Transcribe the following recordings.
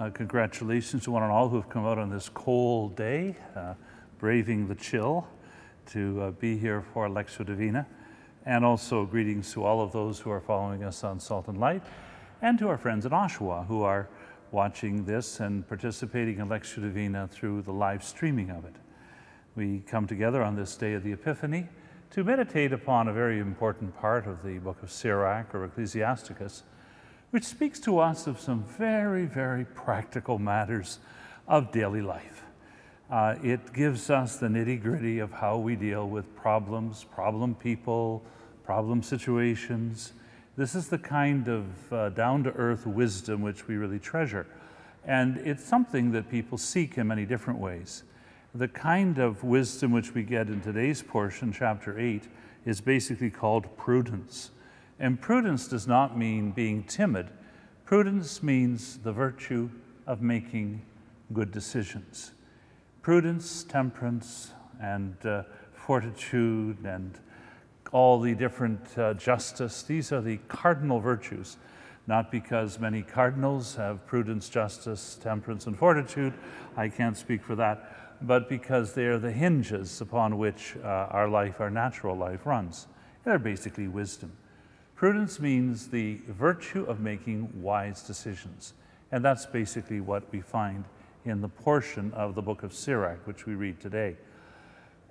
Uh, congratulations to one and all who have come out on this cold day, uh, braving the chill, to uh, be here for Lectio Divina. And also greetings to all of those who are following us on Salt and Light, and to our friends in Oshawa who are watching this and participating in Lectio Divina through the live streaming of it. We come together on this day of the Epiphany to meditate upon a very important part of the book of Sirach or Ecclesiasticus, which speaks to us of some very, very practical matters of daily life. Uh, it gives us the nitty gritty of how we deal with problems, problem people, problem situations. This is the kind of uh, down to earth wisdom which we really treasure. And it's something that people seek in many different ways. The kind of wisdom which we get in today's portion, chapter 8, is basically called prudence. And prudence does not mean being timid. Prudence means the virtue of making good decisions. Prudence, temperance, and uh, fortitude, and all the different uh, justice, these are the cardinal virtues. Not because many cardinals have prudence, justice, temperance, and fortitude. I can't speak for that. But because they are the hinges upon which uh, our life, our natural life, runs. They're basically wisdom. Prudence means the virtue of making wise decisions. And that's basically what we find in the portion of the book of Sirach, which we read today.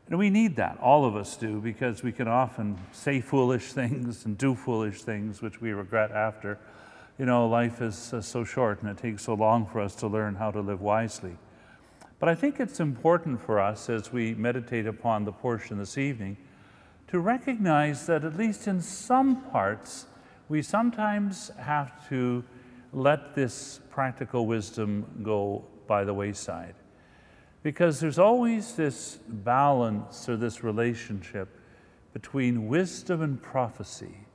And we need that, all of us do, because we can often say foolish things and do foolish things, which we regret after. You know, life is uh, so short and it takes so long for us to learn how to live wisely. But I think it's important for us as we meditate upon the portion this evening to recognize that at least in some parts, we sometimes have to let this practical wisdom go by the wayside. Because there's always this balance or this relationship between wisdom and prophecy.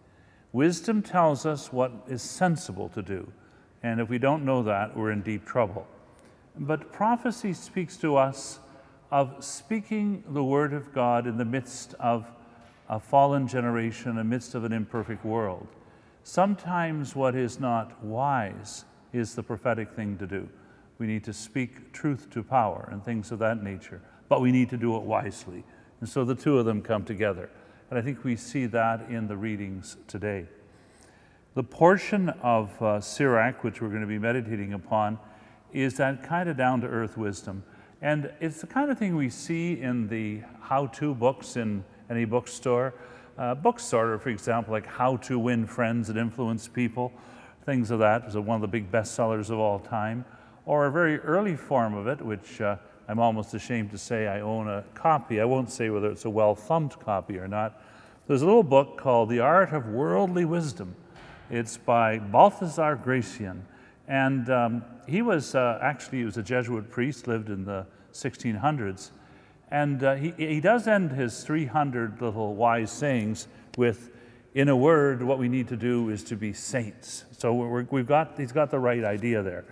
Wisdom tells us what is sensible to do, and if we don't know that, we're in deep trouble. But prophecy speaks to us of speaking the word of God in the midst of a fallen generation amidst of an imperfect world. Sometimes what is not wise is the prophetic thing to do. We need to speak truth to power and things of that nature, but we need to do it wisely. And so the two of them come together. And I think we see that in the readings today. The portion of uh, Sirach, which we're going to be meditating upon, is that kind of down to earth wisdom. And it's the kind of thing we see in the how to books in any bookstore. Uh, bookstore, for example, like How to Win Friends and Influence People, things of that, was one of the big bestsellers of all time. Or a very early form of it, which uh, I'm almost ashamed to say I own a copy. I won't say whether it's a well thumbed copy or not. There's a little book called The Art of Worldly Wisdom. It's by Balthasar Gracian. And um, he was uh, actually he was a Jesuit priest, lived in the 1600s. And uh, he, he does end his 300 little wise sayings with, in a word, what we need to do is to be saints. So we have got, he's got the right idea there.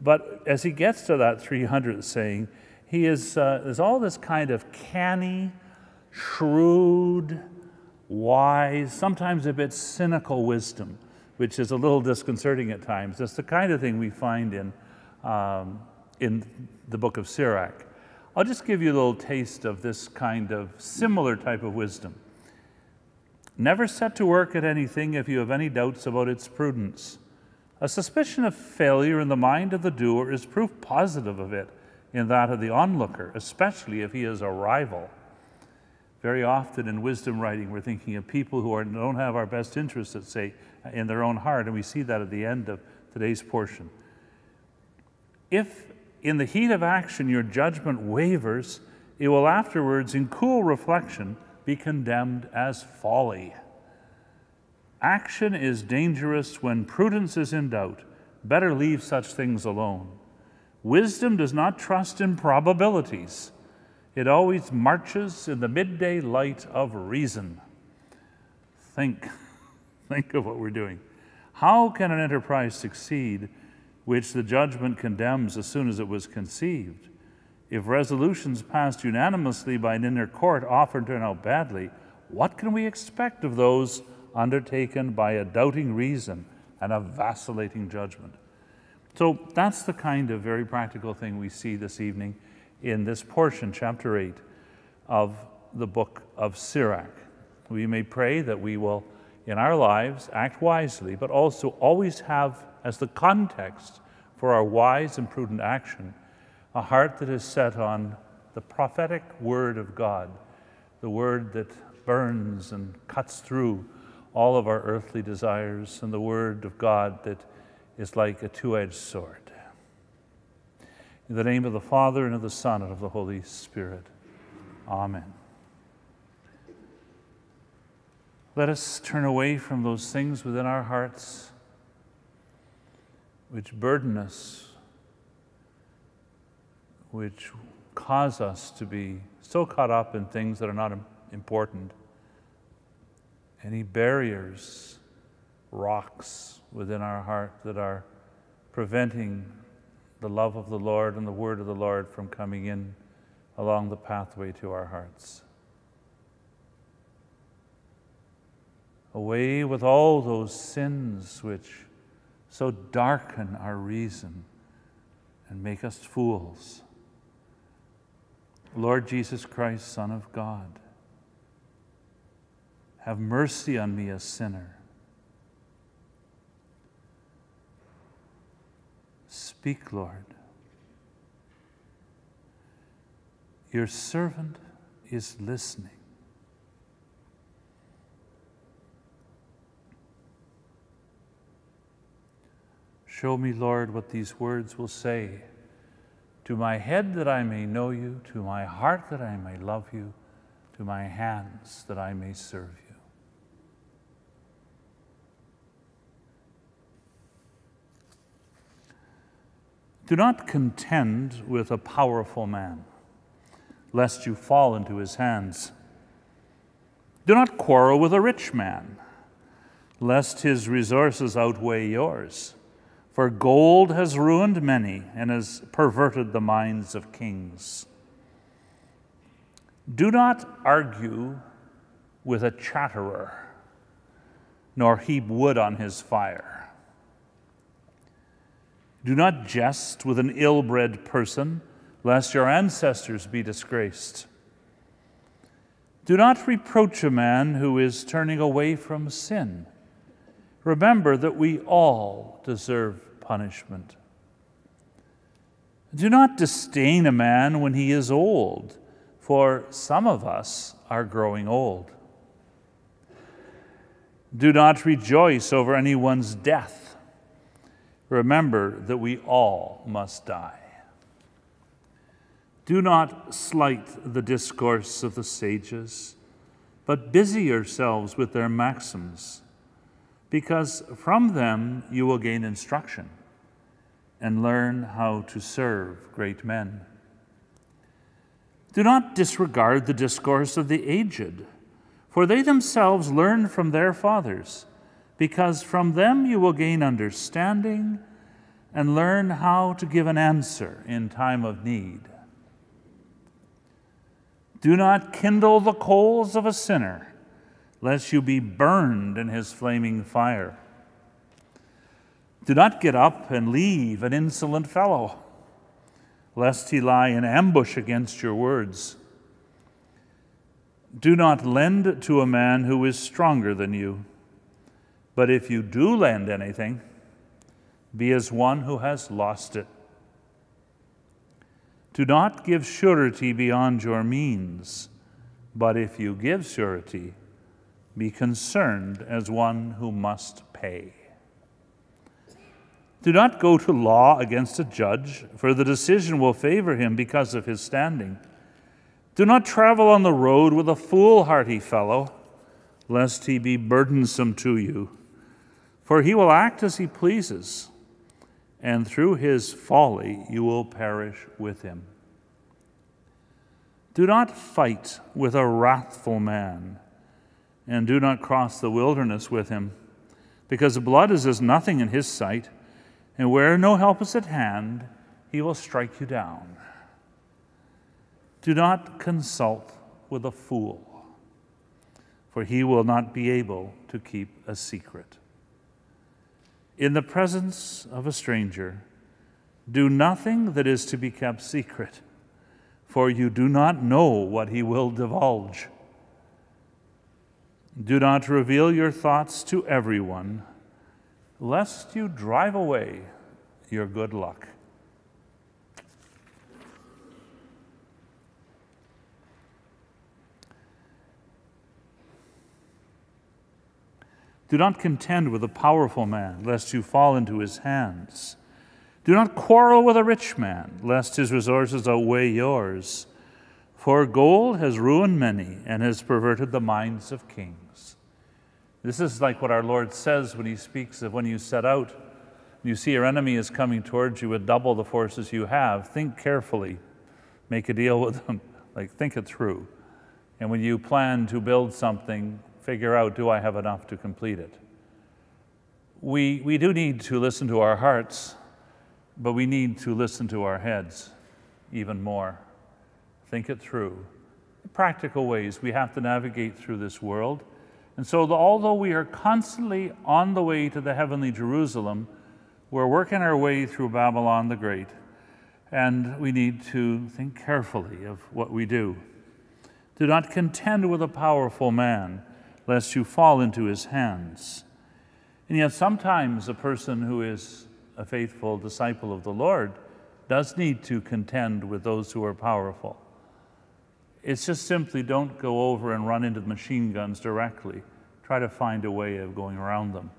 But as he gets to that 300th saying, he is, uh, there's all this kind of canny, shrewd, wise, sometimes a bit cynical wisdom, which is a little disconcerting at times. That's the kind of thing we find in, um, in the book of Sirach. I'll just give you a little taste of this kind of similar type of wisdom. Never set to work at anything if you have any doubts about its prudence. A suspicion of failure in the mind of the doer is proof positive of it in that of the onlooker, especially if he is a rival. Very often in wisdom writing, we're thinking of people who are, don't have our best interests at say, in their own heart, and we see that at the end of today's portion. If in the heat of action your judgment wavers, it will afterwards, in cool reflection, be condemned as folly. Action is dangerous when prudence is in doubt. Better leave such things alone. Wisdom does not trust in probabilities. It always marches in the midday light of reason. Think, think of what we're doing. How can an enterprise succeed which the judgment condemns as soon as it was conceived. If resolutions passed unanimously by an inner court often turn out badly, what can we expect of those undertaken by a doubting reason and a vacillating judgment? So that's the kind of very practical thing we see this evening in this portion, chapter 8, of the book of Sirach. We may pray that we will, in our lives, act wisely, but also always have as the context for our wise and prudent action a heart that is set on the prophetic word of God, the word that burns and cuts through all of our earthly desires, and the word of God that is like a two edged sword. In the name of the Father, and of the Son, and of the Holy Spirit. Amen. Let us turn away from those things within our hearts which burden us, which cause us to be so caught up in things that are not important. Any barriers, rocks within our heart that are preventing the love of the Lord and the word of the Lord from coming in along the pathway to our hearts. Away with all those sins which so darken our reason and make us fools. Lord Jesus Christ, Son of God, have mercy on me, a sinner. Speak, Lord. Your servant is listening. Show me, Lord, what these words will say to my head that I may know you, to my heart that I may love you, to my hands that I may serve you. Do not contend with a powerful man, lest you fall into his hands. Do not quarrel with a rich man, lest his resources outweigh yours. For gold has ruined many and has perverted the minds of kings. Do not argue with a chatterer, nor heap wood on his fire. Do not jest with an ill bred person, lest your ancestors be disgraced. Do not reproach a man who is turning away from sin remember that we all deserve punishment. Do not disdain a man when he is old, for some of us are growing old. Do not rejoice over anyone's death. Remember that we all must die. Do not slight the discourse of the sages, but busy yourselves with their maxims because from them you will gain instruction and learn how to serve great men. Do not disregard the discourse of the aged, for they themselves learn from their fathers, because from them you will gain understanding and learn how to give an answer in time of need. Do not kindle the coals of a sinner lest you be burned in his flaming fire. Do not get up and leave an insolent fellow, lest he lie in ambush against your words. Do not lend to a man who is stronger than you, but if you do lend anything, be as one who has lost it. Do not give surety beyond your means, but if you give surety, be concerned as one who must pay. Do not go to law against a judge, for the decision will favor him because of his standing. Do not travel on the road with a foolhardy fellow, lest he be burdensome to you, for he will act as he pleases, and through his folly you will perish with him. Do not fight with a wrathful man and do not cross the wilderness with him, because blood is as nothing in his sight, and where no help is at hand, he will strike you down. Do not consult with a fool, for he will not be able to keep a secret. In the presence of a stranger, Do nothing that is to be kept secret, for you do not know what he will divulge. Do not reveal your thoughts to everyone, lest you drive away your good luck. Do not contend with a powerful man, lest you fall into his hands. Do not quarrel with a rich man, lest his resources outweigh yours. For gold has ruined many and has perverted the minds of kings. This is like what our Lord says when he speaks of when you set out, you see your enemy is coming towards you with double the forces you have. Think carefully, make a deal with them, like think it through. And when you plan to build something, figure out do I have enough to complete it? We, we do need to listen to our hearts, but we need to listen to our heads even more. Think it through. Practical ways we have to navigate through this world. And so, although we are constantly on the way to the heavenly Jerusalem, we're working our way through Babylon the Great, and we need to think carefully of what we do. Do not contend with a powerful man lest you fall into his hands. And yet, sometimes a person who is a faithful disciple of the Lord does need to contend with those who are powerful. It's just simply don't go over and run into the machine guns directly. Try to find a way of going around them.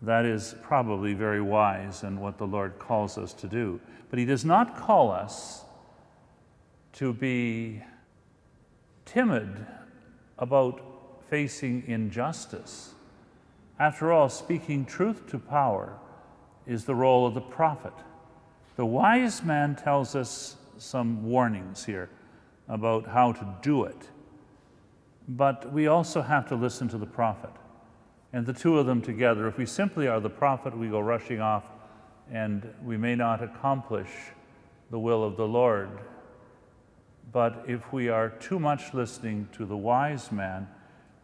That is probably very wise and what the Lord calls us to do. But He does not call us to be timid about facing injustice. After all, speaking truth to power is the role of the prophet. The wise man tells us some warnings here about how to do it. But we also have to listen to the prophet. And the two of them together, if we simply are the prophet, we go rushing off and we may not accomplish the will of the Lord. But if we are too much listening to the wise man,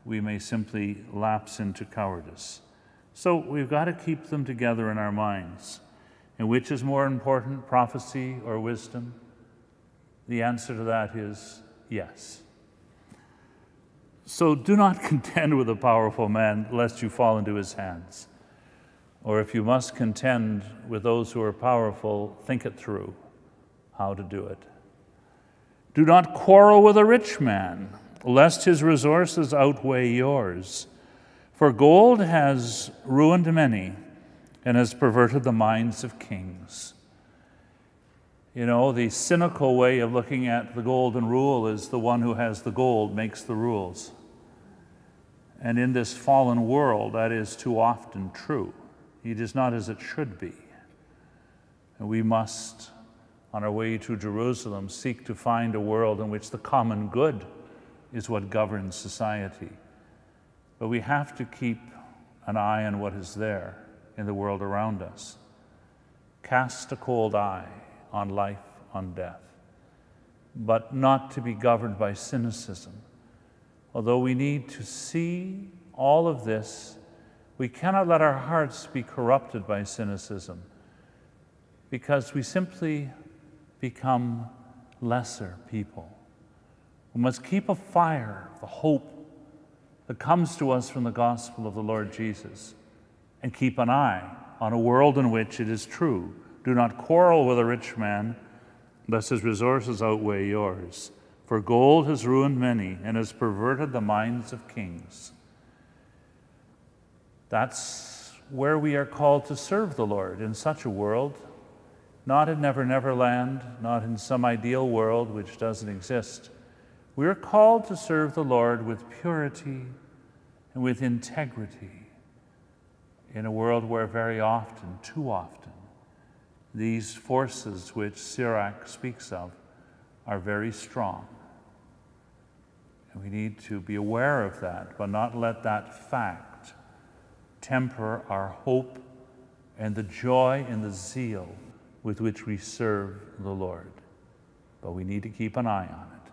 we may simply lapse into cowardice. So we've got to keep them together in our minds. And which is more important, prophecy or wisdom? The answer to that is yes. So do not contend with a powerful man, lest you fall into his hands. Or if you must contend with those who are powerful, think it through how to do it. Do not quarrel with a rich man lest his resources outweigh yours. For gold has ruined many and has perverted the minds of kings. You know, the cynical way of looking at the golden rule is the one who has the gold makes the rules. And in this fallen world, that is too often true. It is not as it should be. And we must, on our way to Jerusalem, seek to find a world in which the common good is what governs society. But we have to keep an eye on what is there in the world around us. Cast a cold eye on life, on death, but not to be governed by cynicism. Although we need to see all of this, we cannot let our hearts be corrupted by cynicism because we simply become lesser people. We must keep a fire, the hope that comes to us from the gospel of the Lord Jesus, and keep an eye on a world in which it is true. Do not quarrel with a rich man, lest his resources outweigh yours. For gold has ruined many and has perverted the minds of kings. That's where we are called to serve the Lord in such a world, not in Never Never Land, not in some ideal world which doesn't exist we are called to serve the Lord with purity and with integrity in a world where very often, too often, these forces which Sirach speaks of are very strong. And we need to be aware of that, but not let that fact temper our hope and the joy and the zeal with which we serve the Lord. But we need to keep an eye on it.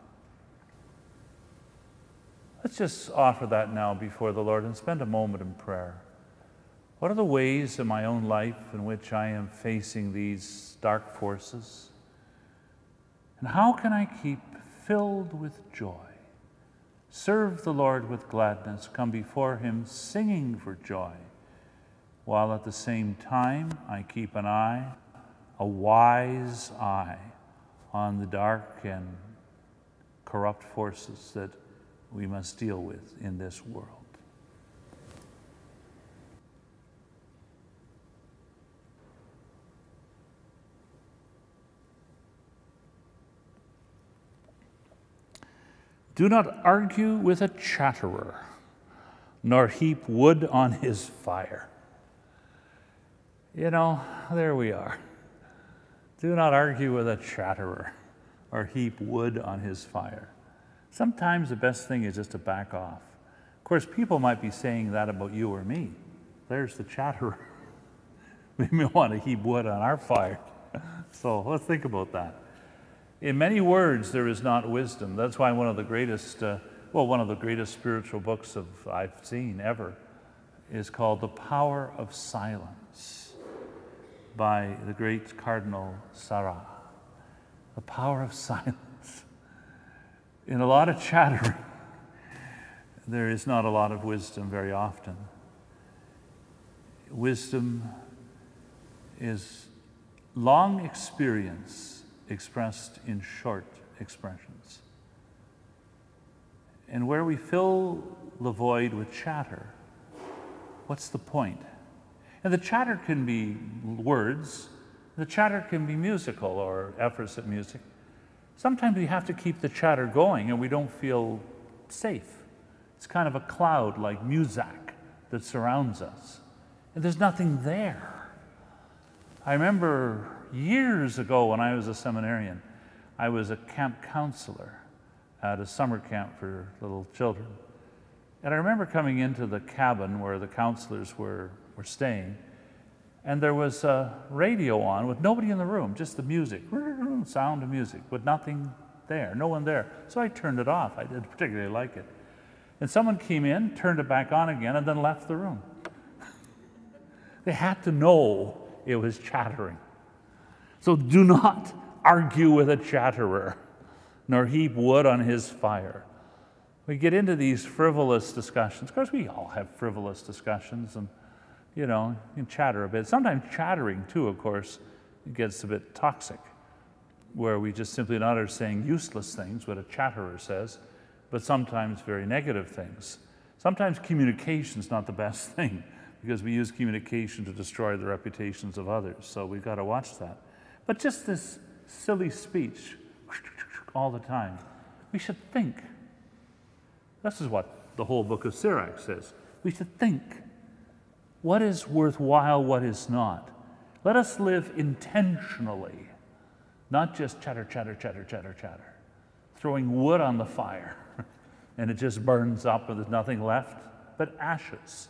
Let's just offer that now before the Lord and spend a moment in prayer. What are the ways in my own life in which I am facing these dark forces? And how can I keep filled with joy? Serve the Lord with gladness, come before Him singing for joy, while at the same time I keep an eye, a wise eye, on the dark and corrupt forces that we must deal with in this world. Do not argue with a chatterer, nor heap wood on his fire. You know, there we are. Do not argue with a chatterer, or heap wood on his fire. Sometimes the best thing is just to back off. Of course, people might be saying that about you or me. There's the chatterer. we may want to heap wood on our fire. so let's think about that. In many words, there is not wisdom. That's why one of the greatest, uh, well, one of the greatest spiritual books of I've seen ever is called The Power of Silence by the great Cardinal Sarah. The power of silence. In a lot of chattering, there is not a lot of wisdom very often. Wisdom is long experience expressed in short expressions. And where we fill the void with chatter, what's the point? And the chatter can be words, the chatter can be musical or efforts at music. Sometimes we have to keep the chatter going and we don't feel safe. It's kind of a cloud like Muzak that surrounds us. And there's nothing there. I remember years ago when I was a seminarian, I was a camp counselor at a summer camp for little children. And I remember coming into the cabin where the counselors were, were staying, and there was a radio on with nobody in the room, just the music, sound of music, with nothing there, no one there. So I turned it off. I didn't particularly like it. And someone came in, turned it back on again, and then left the room. they had to know it was chattering. So do not argue with a chatterer, nor heap wood on his fire. We get into these frivolous discussions. Of course, we all have frivolous discussions, and you know, you chatter a bit. Sometimes chattering, too, of course, gets a bit toxic, where we just simply not are saying useless things, what a chatterer says, but sometimes very negative things. Sometimes communication is not the best thing because we use communication to destroy the reputations of others. So we've got to watch that. But just this silly speech all the time, we should think. This is what the whole book of Sirach says. We should think. What is worthwhile, what is not? Let us live intentionally, not just chatter, chatter, chatter, chatter, chatter, throwing wood on the fire and it just burns up and there's nothing left but ashes.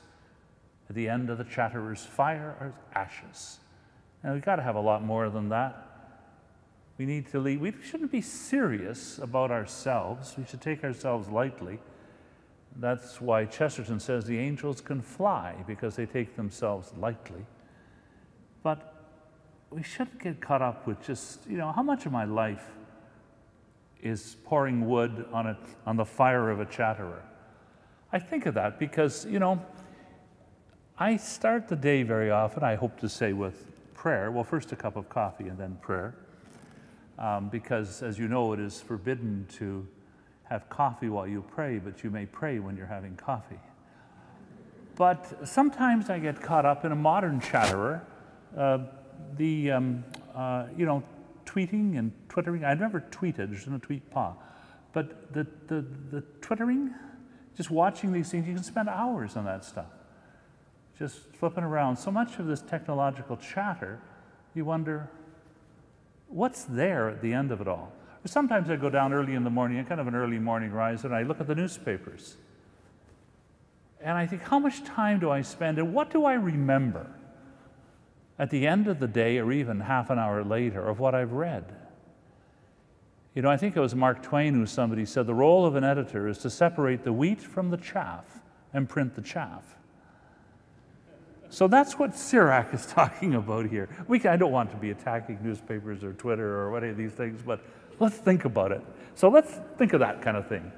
At the end of the chatterer's fire are ashes. And we've got to have a lot more than that. We need to lead. We shouldn't be serious about ourselves. We should take ourselves lightly. That's why Chesterton says the angels can fly because they take themselves lightly. But we shouldn't get caught up with just, you know, how much of my life is pouring wood on, a, on the fire of a chatterer? I think of that because, you know, I start the day very often, I hope to say with prayer. Well, first a cup of coffee and then prayer. Um, because, as you know, it is forbidden to have coffee while you pray, but you may pray when you're having coffee. But sometimes I get caught up in a modern chatterer, uh, the, um, uh, you know, tweeting and twittering. I never tweeted, there's no tweet pa. But the, the, the twittering, just watching these things, you can spend hours on that stuff just flipping around. So much of this technological chatter, you wonder, what's there at the end of it all? Sometimes I go down early in the morning, kind of an early morning rise, and I look at the newspapers. And I think, how much time do I spend and what do I remember at the end of the day or even half an hour later of what I've read? You know, I think it was Mark Twain who somebody said the role of an editor is to separate the wheat from the chaff and print the chaff. So that's what Sirach is talking about here. We, I don't want to be attacking newspapers or Twitter or any of these things, but let's think about it. So let's think of that kind of thing.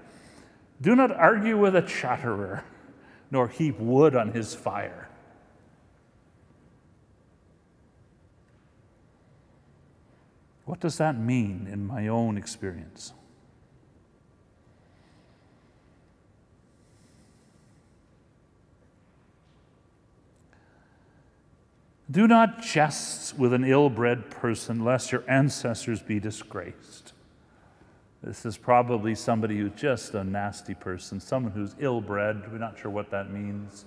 Do not argue with a chatterer, nor heap wood on his fire. What does that mean in my own experience? Do not jest with an ill bred person, lest your ancestors be disgraced. This is probably somebody who's just a nasty person, someone who's ill bred. We're not sure what that means.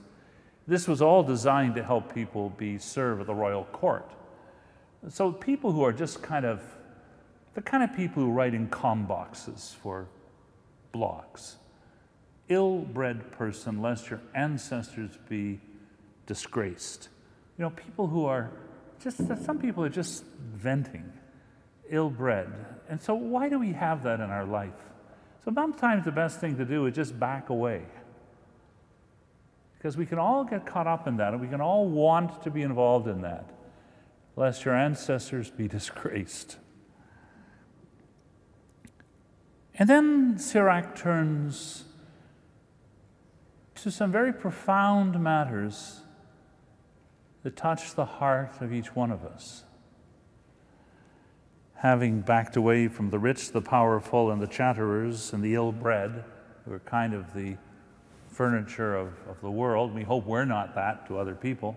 This was all designed to help people be served at the royal court. So, people who are just kind of the kind of people who write in com boxes for blogs. Ill bred person, lest your ancestors be disgraced. You know, people who are just, some people are just venting, ill bred. And so, why do we have that in our life? So, sometimes the best thing to do is just back away. Because we can all get caught up in that, and we can all want to be involved in that, lest your ancestors be disgraced. And then Sirach turns to some very profound matters that touch the heart of each one of us. Having backed away from the rich, the powerful, and the chatterers, and the ill bred, who are kind of the furniture of, of the world, we hope we're not that to other people.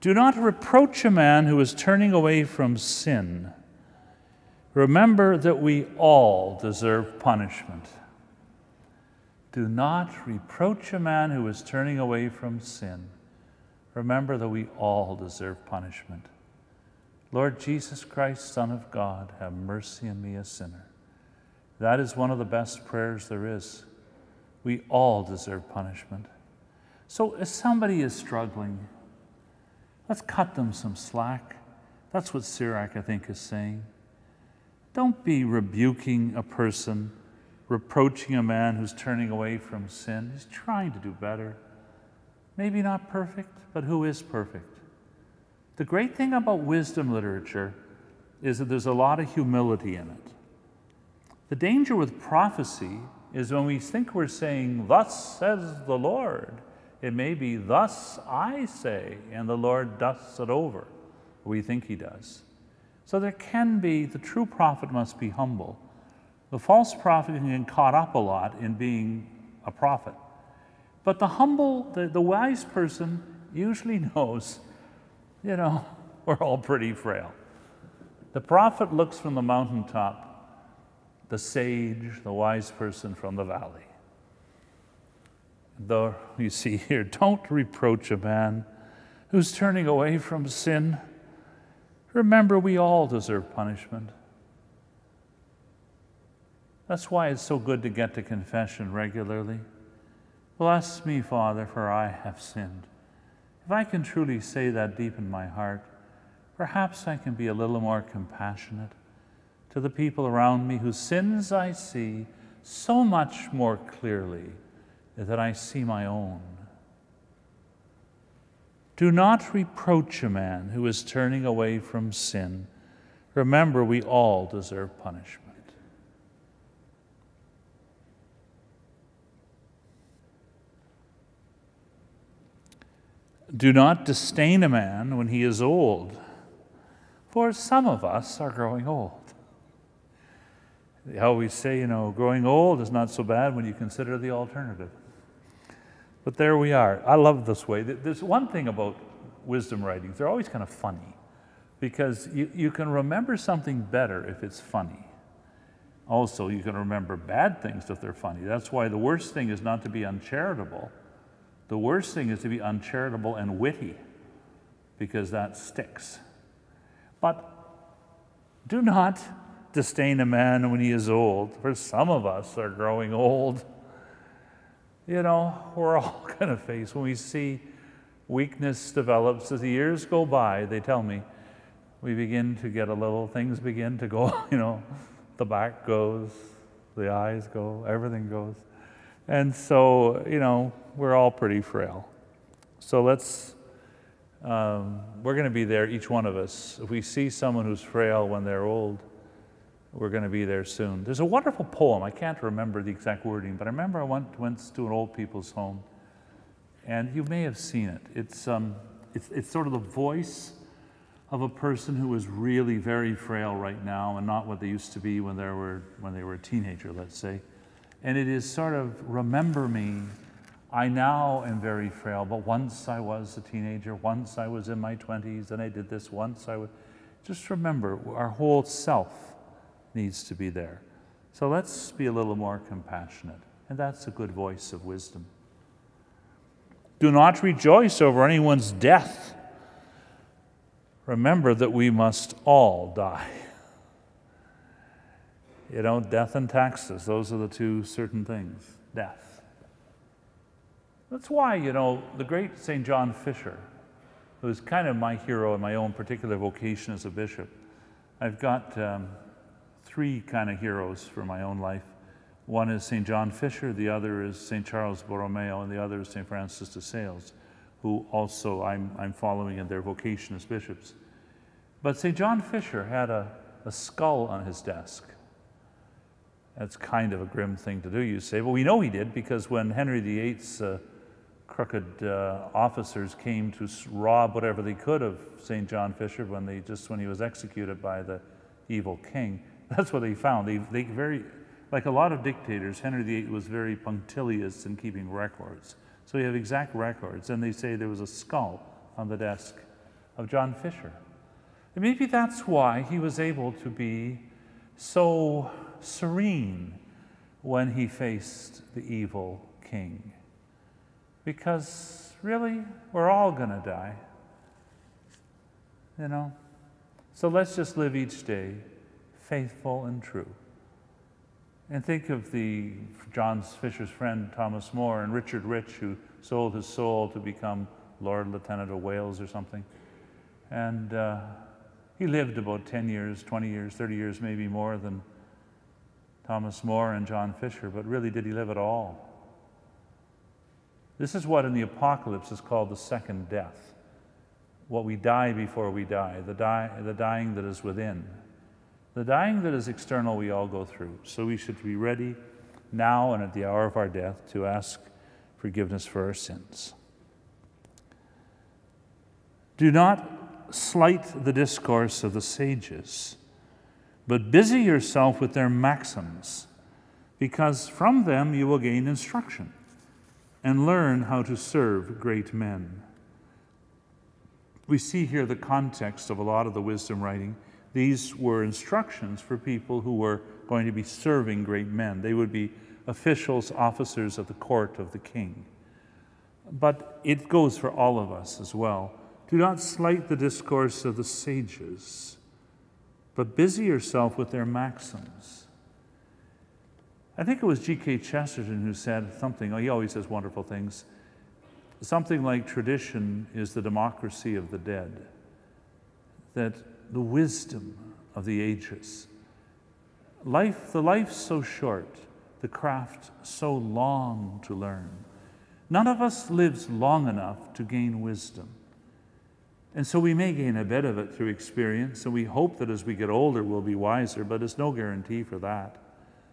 Do not reproach a man who is turning away from sin. Remember that we all deserve punishment. Do not reproach a man who is turning away from sin. Remember that we all deserve punishment. Lord Jesus Christ, Son of God, have mercy on me, a sinner. That is one of the best prayers there is. We all deserve punishment. So if somebody is struggling, let's cut them some slack. That's what Sirach, I think, is saying. Don't be rebuking a person, reproaching a man who's turning away from sin. He's trying to do better. Maybe not perfect, but who is perfect? The great thing about wisdom literature is that there's a lot of humility in it. The danger with prophecy is when we think we're saying, Thus says the Lord. It may be, Thus I say, and the Lord dusts it over. We think he does. So there can be, the true prophet must be humble. The false prophet can get caught up a lot in being a prophet. But the humble, the, the wise person usually knows, you know, we're all pretty frail. The prophet looks from the mountaintop, the sage, the wise person from the valley. Though you see here, don't reproach a man who's turning away from sin. Remember, we all deserve punishment. That's why it's so good to get to confession regularly. Bless me, Father, for I have sinned. If I can truly say that deep in my heart, perhaps I can be a little more compassionate to the people around me whose sins I see so much more clearly than I see my own. Do not reproach a man who is turning away from sin. Remember, we all deserve punishment. Do not disdain a man when he is old, for some of us are growing old. They always say, you know, growing old is not so bad when you consider the alternative. But there we are. I love this way. There's one thing about wisdom writings, they're always kind of funny because you, you can remember something better if it's funny. Also, you can remember bad things if they're funny. That's why the worst thing is not to be uncharitable the worst thing is to be uncharitable and witty, because that sticks. But do not disdain a man when he is old, for some of us are growing old. You know, we're all going to face when we see weakness develops as the years go by, they tell me, we begin to get a little, things begin to go, you know, the back goes, the eyes go, everything goes. And so, you know, we're all pretty frail. So let's, um, we're going to be there, each one of us. If we see someone who's frail when they're old, we're going to be there soon. There's a wonderful poem. I can't remember the exact wording, but I remember I went, went to an old people's home, and you may have seen it. It's, um, it's, it's sort of the voice of a person who is really very frail right now and not what they used to be when they were, when they were a teenager, let's say. And it is sort of, remember me, I now am very frail, but once I was a teenager, once I was in my 20s, and I did this once I was. Just remember, our whole self needs to be there. So let's be a little more compassionate. And that's a good voice of wisdom. Do not rejoice over anyone's death. Remember that we must all die. You know, death and taxes, those are the two certain things. Death. That's why, you know, the great St. John Fisher, who's kind of my hero in my own particular vocation as a bishop, I've got um, three kind of heroes for my own life. One is St. John Fisher, the other is St. Charles Borromeo, and the other is St. Francis de Sales, who also I'm, I'm following in their vocation as bishops. But St. John Fisher had a, a skull on his desk. That's kind of a grim thing to do, you say. Well, we know he did because when Henry VIII's uh, crooked uh, officers came to rob whatever they could of St. John Fisher when they just when he was executed by the evil king, that's what they found. They, they very, like a lot of dictators, Henry VIII was very punctilious in keeping records. So you have exact records, and they say there was a skull on the desk of John Fisher. And maybe that's why he was able to be so serene when he faced the evil king. Because really, we're all going to die. You know? So let's just live each day faithful and true. And think of the John Fisher's friend Thomas More and Richard Rich, who sold his soul to become Lord Lieutenant of Wales or something. And uh, he lived about 10 years, 20 years, 30 years, maybe more than Thomas More and John Fisher, but really, did he live at all? This is what in the apocalypse is called the second death. What we die before we die, the, die, the dying that is within. The dying that is external, we all go through. So we should be ready now and at the hour of our death to ask forgiveness for our sins. Do not slight the discourse of the sages, but busy yourself with their maxims, because from them you will gain instruction and learn how to serve great men. We see here the context of a lot of the wisdom writing these were instructions for people who were going to be serving great men. They would be officials, officers of the court of the king. But it goes for all of us as well. Do not slight the discourse of the sages, but busy yourself with their maxims. I think it was G.K. Chesterton who said something, he always says wonderful things. Something like tradition is the democracy of the dead. That the wisdom of the ages. Life, the life so short, the craft so long to learn. None of us lives long enough to gain wisdom. And so we may gain a bit of it through experience, and we hope that as we get older we'll be wiser, but it's no guarantee for that.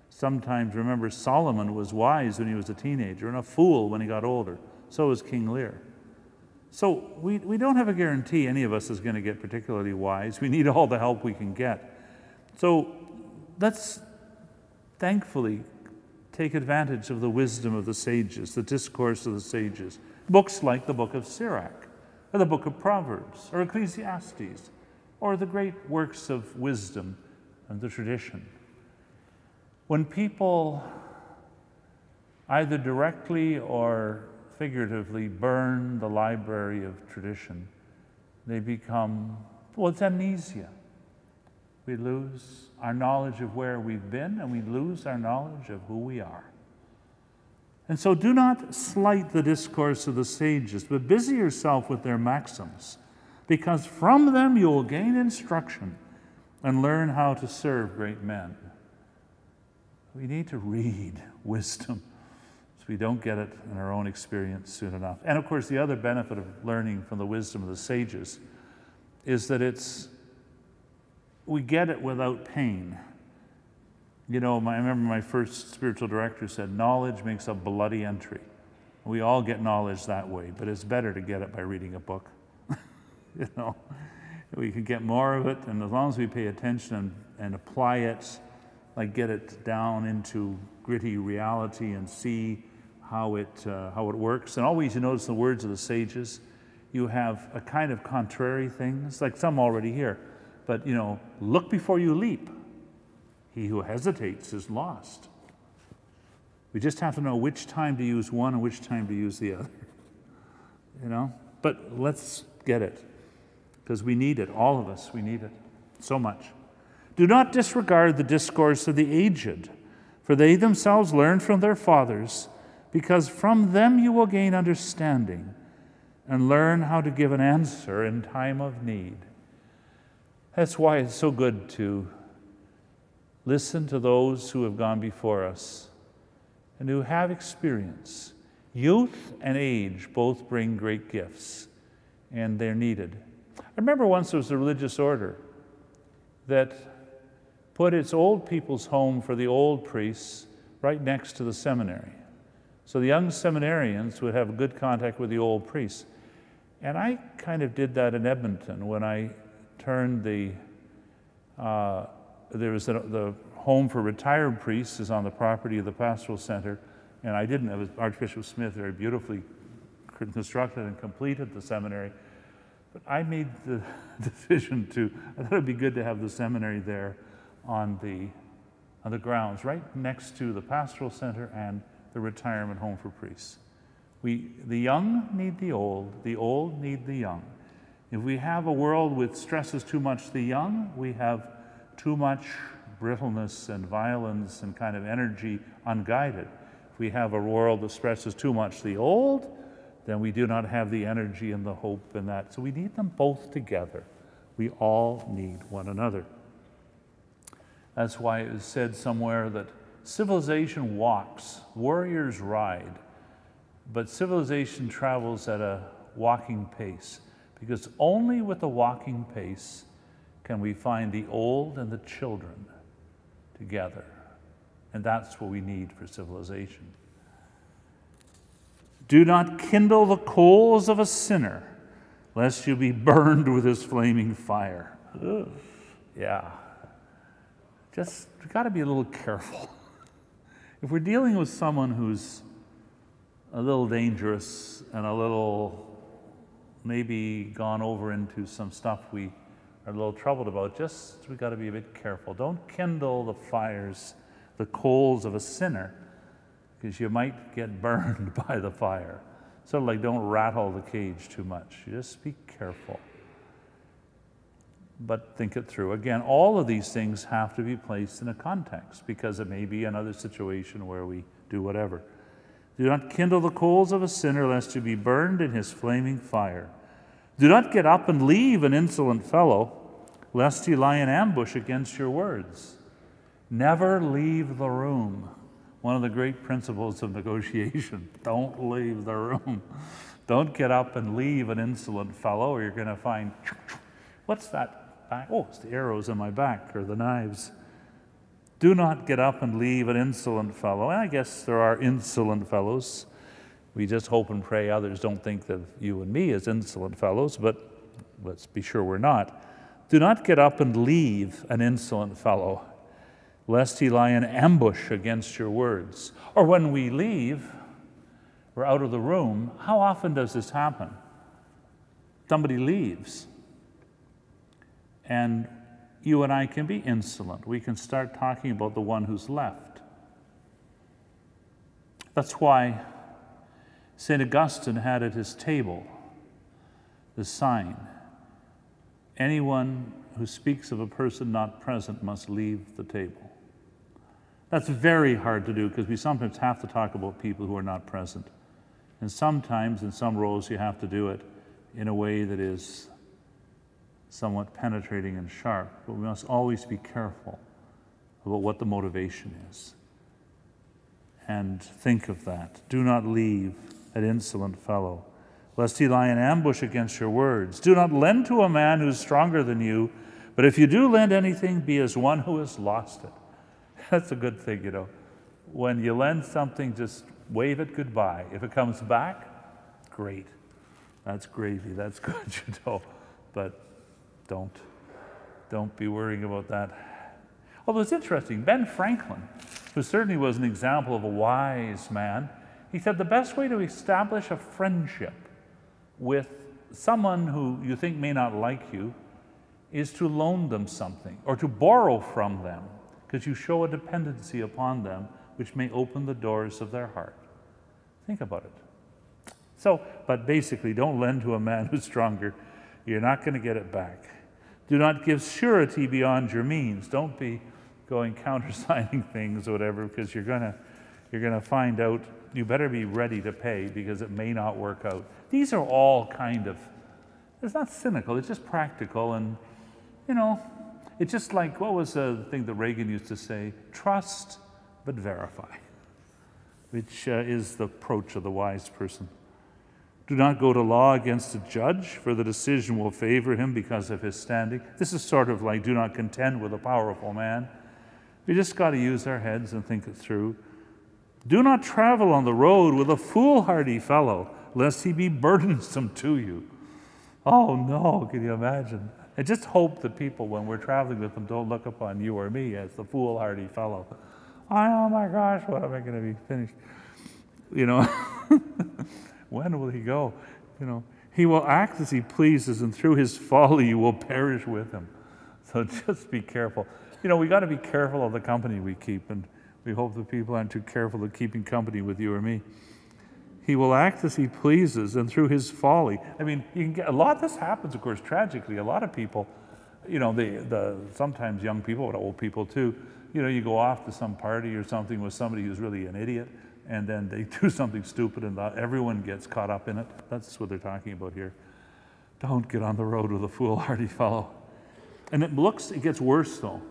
Sometimes, remember, Solomon was wise when he was a teenager and a fool when he got older. So was King Lear. So we, we don't have a guarantee any of us is going to get particularly wise. We need all the help we can get. So let's thankfully take advantage of the wisdom of the sages, the discourse of the sages. Books like the book of Sirach, or the book of Proverbs, or Ecclesiastes, or the great works of wisdom and the tradition. When people either directly or figuratively burn the library of tradition, they become, well, it's amnesia. We lose our knowledge of where we've been and we lose our knowledge of who we are. And so do not slight the discourse of the sages, but busy yourself with their maxims, because from them you will gain instruction and learn how to serve great men. We need to read wisdom So we don't get it in our own experience soon enough. And of course, the other benefit of learning from the wisdom of the sages is that it's we get it without pain. You know, my, I remember my first spiritual director said, knowledge makes a bloody entry. We all get knowledge that way, but it's better to get it by reading a book. you know, we can get more of it, and as long as we pay attention and, and apply it, like get it down into gritty reality and see how it, uh, how it works. And always you notice the words of the sages, you have a kind of contrary things, like some already here. But, you know, look before you leap. He who hesitates is lost. We just have to know which time to use one and which time to use the other. You know? But let's get it because we need it. All of us, we need it so much. Do not disregard the discourse of the aged, for they themselves learned from their fathers, because from them you will gain understanding and learn how to give an answer in time of need. That's why it's so good to listen to those who have gone before us and who have experience. Youth and age both bring great gifts, and they're needed. I remember once there was a religious order that put its old people's home for the old priests right next to the seminary. So the young seminarians would have good contact with the old priests. And I kind of did that in Edmonton when I turned the, uh, there was a, the home for retired priests is on the property of the pastoral center. And I didn't, it was Archbishop Smith very beautifully constructed and completed the seminary. But I made the decision to, I thought it'd be good to have the seminary there on the, on the grounds, right next to the pastoral center and the retirement home for priests. We, the young need the old, the old need the young. If we have a world which stresses too much the young, we have too much brittleness and violence and kind of energy unguided. If we have a world that stresses too much the old, then we do not have the energy and the hope and that. So we need them both together. We all need one another. That's why it is said somewhere that civilization walks, warriors ride, but civilization travels at a walking pace because only with a walking pace can we find the old and the children together. And that's what we need for civilization. Do not kindle the coals of a sinner, lest you be burned with his flaming fire. Ugh. Yeah. Just, got to be a little careful. if we're dealing with someone who's a little dangerous and a little maybe gone over into some stuff we are a little troubled about, just we got to be a bit careful. Don't kindle the fires, the coals of a sinner, because you might get burned by the fire. Sort of like don't rattle the cage too much. You just be careful. But think it through. Again, all of these things have to be placed in a context because it may be another situation where we do whatever. Do not kindle the coals of a sinner, lest you be burned in his flaming fire. Do not get up and leave an insolent fellow, lest he lie in ambush against your words. Never leave the room. One of the great principles of negotiation don't leave the room. Don't get up and leave an insolent fellow, or you're going to find, what's that back? Oh, it's the arrows in my back, or the knives. Do not get up and leave an insolent fellow. And I guess there are insolent fellows. We just hope and pray others don't think of you and me as insolent fellows, but let's be sure we're not. Do not get up and leave an insolent fellow, lest he lie in ambush against your words. Or when we leave, we're out of the room, how often does this happen? Somebody leaves, and you and I can be insolent. We can start talking about the one who's left. That's why St. Augustine had at his table the sign anyone who speaks of a person not present must leave the table. That's very hard to do because we sometimes have to talk about people who are not present. And sometimes, in some roles, you have to do it in a way that is somewhat penetrating and sharp, but we must always be careful about what the motivation is. and think of that. Do not leave an insolent fellow, lest he lie in ambush against your words. Do not lend to a man who's stronger than you, but if you do lend anything, be as one who has lost it. That's a good thing, you know. When you lend something, just wave it goodbye. If it comes back, great. That's gravy. That's good, you know. But don't, don't be worrying about that. Although it's interesting, Ben Franklin, who certainly was an example of a wise man, he said the best way to establish a friendship with someone who you think may not like you is to loan them something or to borrow from them because you show a dependency upon them which may open the doors of their heart. Think about it. So, but basically, don't lend to a man who's stronger. You're not going to get it back. Do not give surety beyond your means. Don't be going countersigning things or whatever because you're going to you're going to find out you better be ready to pay because it may not work out. These are all kind of it's not cynical, it's just practical and you know, it's just like what was the thing that Reagan used to say, trust but verify, which uh, is the approach of the wise person. Do not go to law against a judge, for the decision will favor him because of his standing. This is sort of like do not contend with a powerful man. We just got to use our heads and think it through. Do not travel on the road with a foolhardy fellow, lest he be burdensome to you. Oh no, can you imagine? And just hope that people, when we're traveling with them, don't look upon you or me as the foolhardy fellow. Oh my gosh, what am I going to be finished? You know, when will he go? You know, he will act as he pleases, and through his folly you will perish with him. So just be careful. You know, we got to be careful of the company we keep, and we hope the people aren't too careful of keeping company with you or me. He will act as he pleases, and through his folly. I mean, you can get a lot. Of this happens, of course, tragically. A lot of people, you know, the, the sometimes young people, but old people too you know, you go off to some party or something with somebody who's really an idiot, and then they do something stupid, and everyone gets caught up in it. That's what they're talking about here. Don't get on the road with a foolhardy fellow. And it looks, it gets worse though.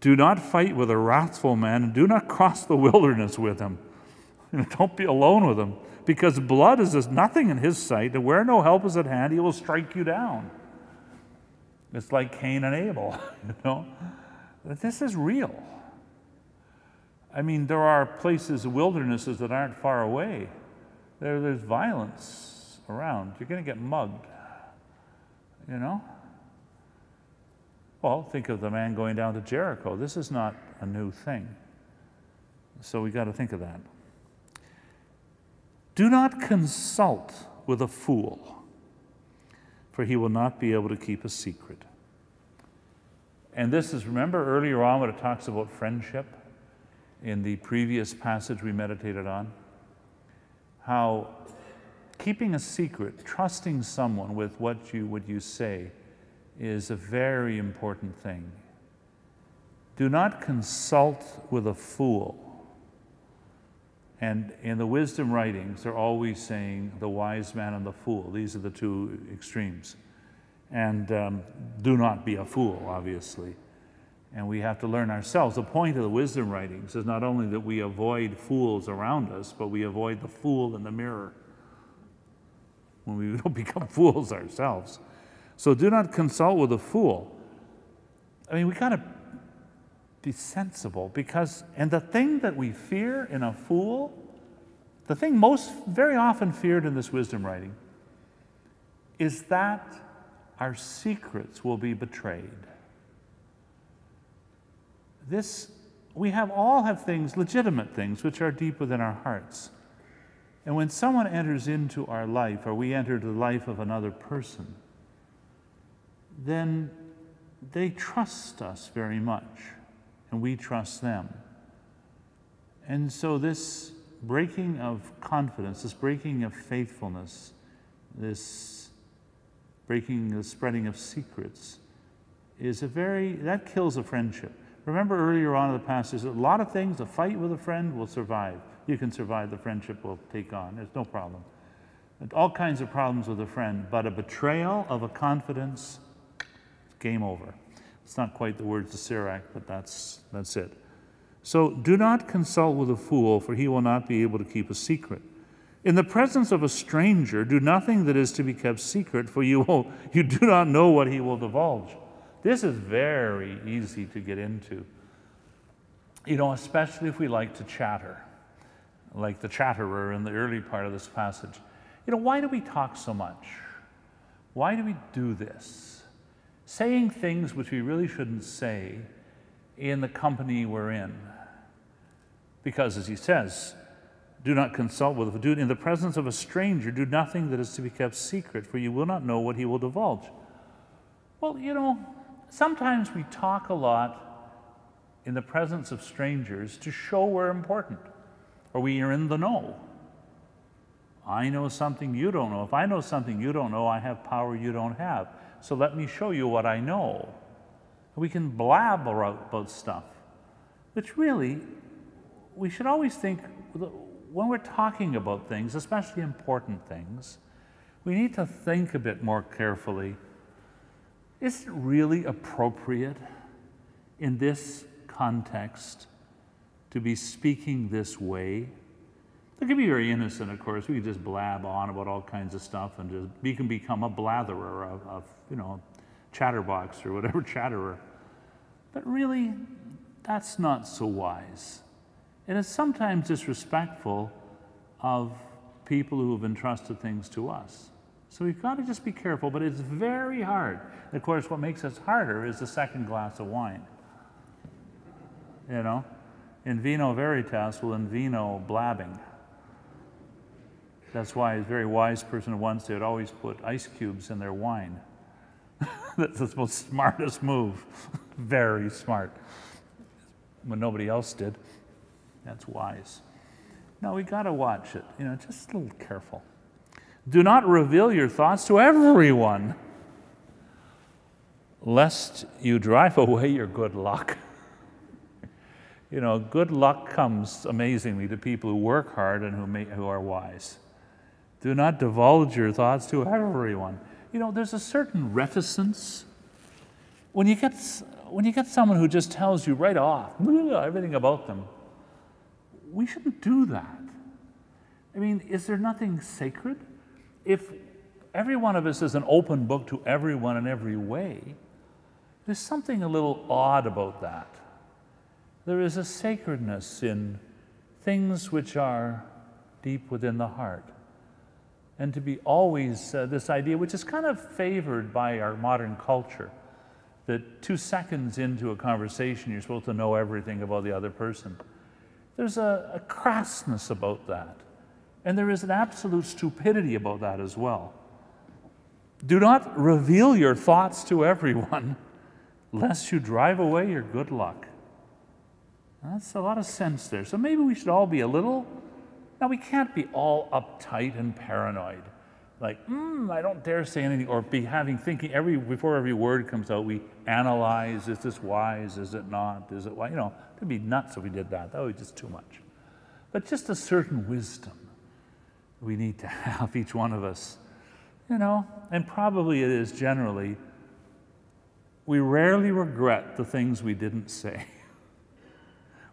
Do not fight with a wrathful man, and do not cross the wilderness with him. Don't be alone with him, because blood is as nothing in his sight, and where no help is at hand, he will strike you down. It's like Cain and Abel, you know this is real. I mean, there are places, wildernesses that aren't far away. There, there's violence around. You're going to get mugged, you know? Well, think of the man going down to Jericho. This is not a new thing. So we got to think of that. Do not consult with a fool, for he will not be able to keep a secret. And this is, remember earlier on when it talks about friendship in the previous passage we meditated on? How keeping a secret, trusting someone with what you, would you say, is a very important thing. Do not consult with a fool. And in the wisdom writings, they're always saying the wise man and the fool. These are the two extremes. And um, do not be a fool, obviously. And we have to learn ourselves. The point of the wisdom writings is not only that we avoid fools around us, but we avoid the fool in the mirror when we don't become fools ourselves. So do not consult with a fool. I mean, we got to be sensible because, and the thing that we fear in a fool, the thing most very often feared in this wisdom writing, is that our secrets will be betrayed. This, we have all have things, legitimate things, which are deep within our hearts. And when someone enters into our life, or we enter the life of another person, then they trust us very much, and we trust them. And so, this breaking of confidence, this breaking of faithfulness, this breaking the spreading of secrets is a very, that kills a friendship. Remember earlier on in the passage, a lot of things, a fight with a friend will survive. You can survive, the friendship will take on. There's no problem. All kinds of problems with a friend, but a betrayal of a confidence, game over. It's not quite the words of Sirach, but that's, that's it. So do not consult with a fool, for he will not be able to keep a secret. In the presence of a stranger, do nothing that is to be kept secret, for you, will, you do not know what he will divulge. This is very easy to get into. You know, especially if we like to chatter, like the chatterer in the early part of this passage. You know, why do we talk so much? Why do we do this? Saying things which we really shouldn't say in the company we're in. Because, as he says, do not consult with, do in the presence of a stranger, do nothing that is to be kept secret, for you will not know what he will divulge. Well, you know, sometimes we talk a lot in the presence of strangers to show we're important or we are in the know. I know something you don't know. If I know something you don't know, I have power you don't have. So let me show you what I know. We can blab about stuff, which really, we should always think when we're talking about things, especially important things, we need to think a bit more carefully. Is it really appropriate in this context to be speaking this way? It can be very innocent, of course. We can just blab on about all kinds of stuff and just, we can become a blatherer of, you know, chatterbox or whatever chatterer. But really, that's not so wise. And it's sometimes disrespectful of people who have entrusted things to us. So we've got to just be careful, but it's very hard. And of course, what makes us harder is the second glass of wine. You know, in vino veritas well, in vino blabbing. That's why a very wise person once did always put ice cubes in their wine. That's the smartest move. very smart. When nobody else did. That's wise. No, we got to watch it. You know, just a little careful. Do not reveal your thoughts to everyone, lest you drive away your good luck. you know, good luck comes amazingly to people who work hard and who, may, who are wise. Do not divulge your thoughts to everyone. You know, there's a certain reticence. When you get, when you get someone who just tells you right off everything about them, we shouldn't do that. I mean, is there nothing sacred? If every one of us is an open book to everyone in every way, there's something a little odd about that. There is a sacredness in things which are deep within the heart. And to be always uh, this idea, which is kind of favored by our modern culture, that two seconds into a conversation, you're supposed to know everything about the other person. There's a, a crassness about that. And there is an absolute stupidity about that as well. Do not reveal your thoughts to everyone, lest you drive away your good luck. That's a lot of sense there. So maybe we should all be a little. Now, we can't be all uptight and paranoid. Like, hmm, I don't dare say anything, or be having thinking every before every word comes out, we analyze: is this wise? Is it not? Is it wise? You know, It'd be nuts if we did that. That would be just too much. But just a certain wisdom we need to have, each one of us. You know, and probably it is generally, we rarely regret the things we didn't say.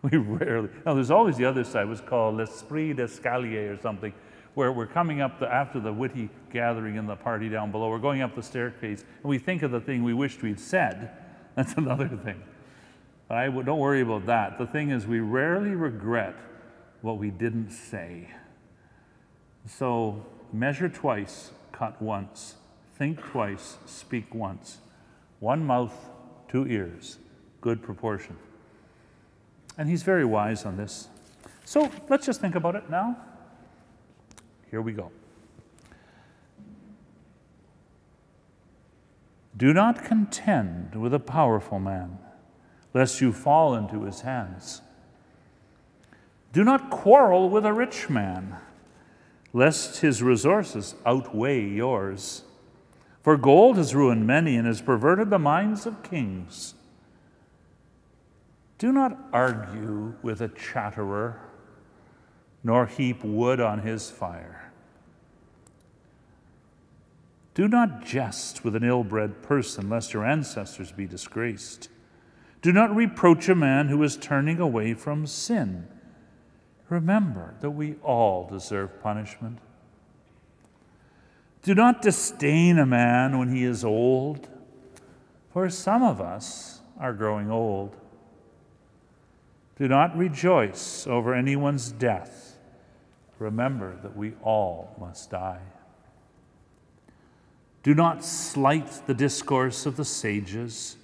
we rarely. Now, there's always the other side, what's called l'esprit d'escalier or something, where we're coming up the, after the witty gathering in the party down below, we're going up the staircase, and we think of the thing we wished we'd said. That's another thing. I w- don't worry about that. The thing is, we rarely regret what we didn't say. So measure twice, cut once. Think twice, speak once. One mouth, two ears. Good proportion. And he's very wise on this. So let's just think about it now. Here we go. Do not contend with a powerful man lest you fall into his hands. Do not quarrel with a rich man, lest his resources outweigh yours. For gold has ruined many and has perverted the minds of kings. Do not argue with a chatterer, nor heap wood on his fire. Do not jest with an ill bred person, lest your ancestors be disgraced. Do not reproach a man who is turning away from sin. Remember that we all deserve punishment. Do not disdain a man when he is old, for some of us are growing old. Do not rejoice over anyone's death. Remember that we all must die. Do not slight the discourse of the sages,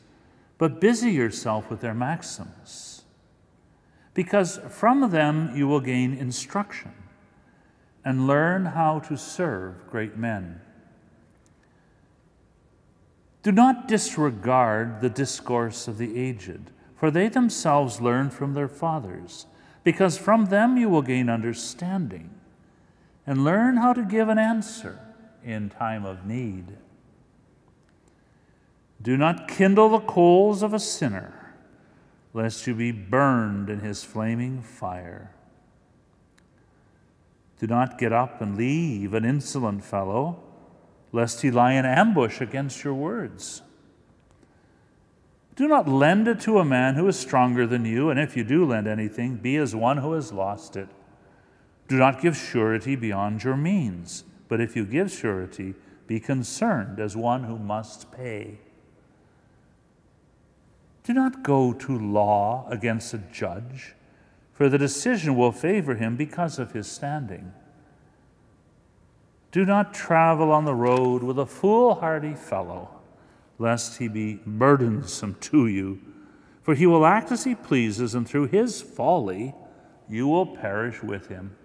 but busy yourself with their maxims, because from them you will gain instruction and learn how to serve great men. Do not disregard the discourse of the aged, for they themselves learn from their fathers, because from them you will gain understanding and learn how to give an answer in time of need. Do not kindle the coals of a sinner, lest you be burned in his flaming fire. Do not get up and leave an insolent fellow, lest he lie in ambush against your words. Do not lend it to a man who is stronger than you, and if you do lend anything, be as one who has lost it. Do not give surety beyond your means but if you give surety, be concerned as one who must pay. Do not go to law against a judge, for the decision will favor him because of his standing. Do not travel on the road with a foolhardy fellow, lest he be burdensome to you, for he will act as he pleases, and through his folly you will perish with him.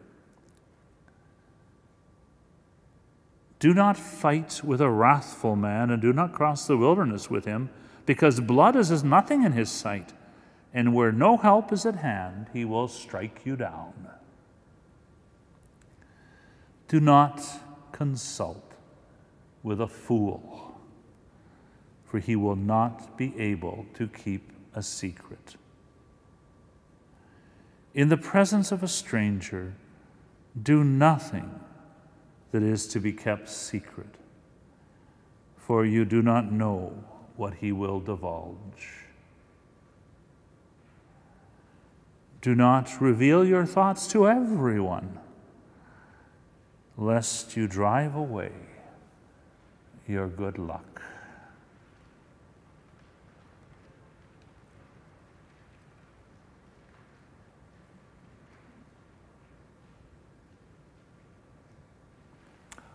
Do not fight with a wrathful man, and do not cross the wilderness with him, because blood is as nothing in his sight, and where no help is at hand, he will strike you down. Do not consult with a fool, for he will not be able to keep a secret. In the presence of a stranger, do nothing that is to be kept secret, for you do not know what he will divulge. Do not reveal your thoughts to everyone, lest you drive away your good luck.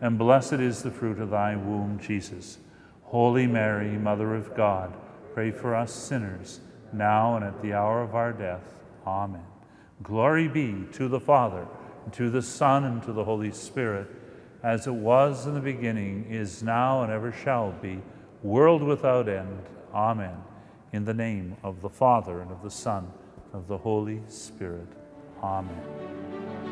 and blessed is the fruit of thy womb, Jesus. Holy Mary, Mother of God, pray for us sinners, now and at the hour of our death. Amen. Glory be to the Father, and to the Son, and to the Holy Spirit, as it was in the beginning, is now, and ever shall be, world without end. Amen. In the name of the Father, and of the Son, and of the Holy Spirit. Amen.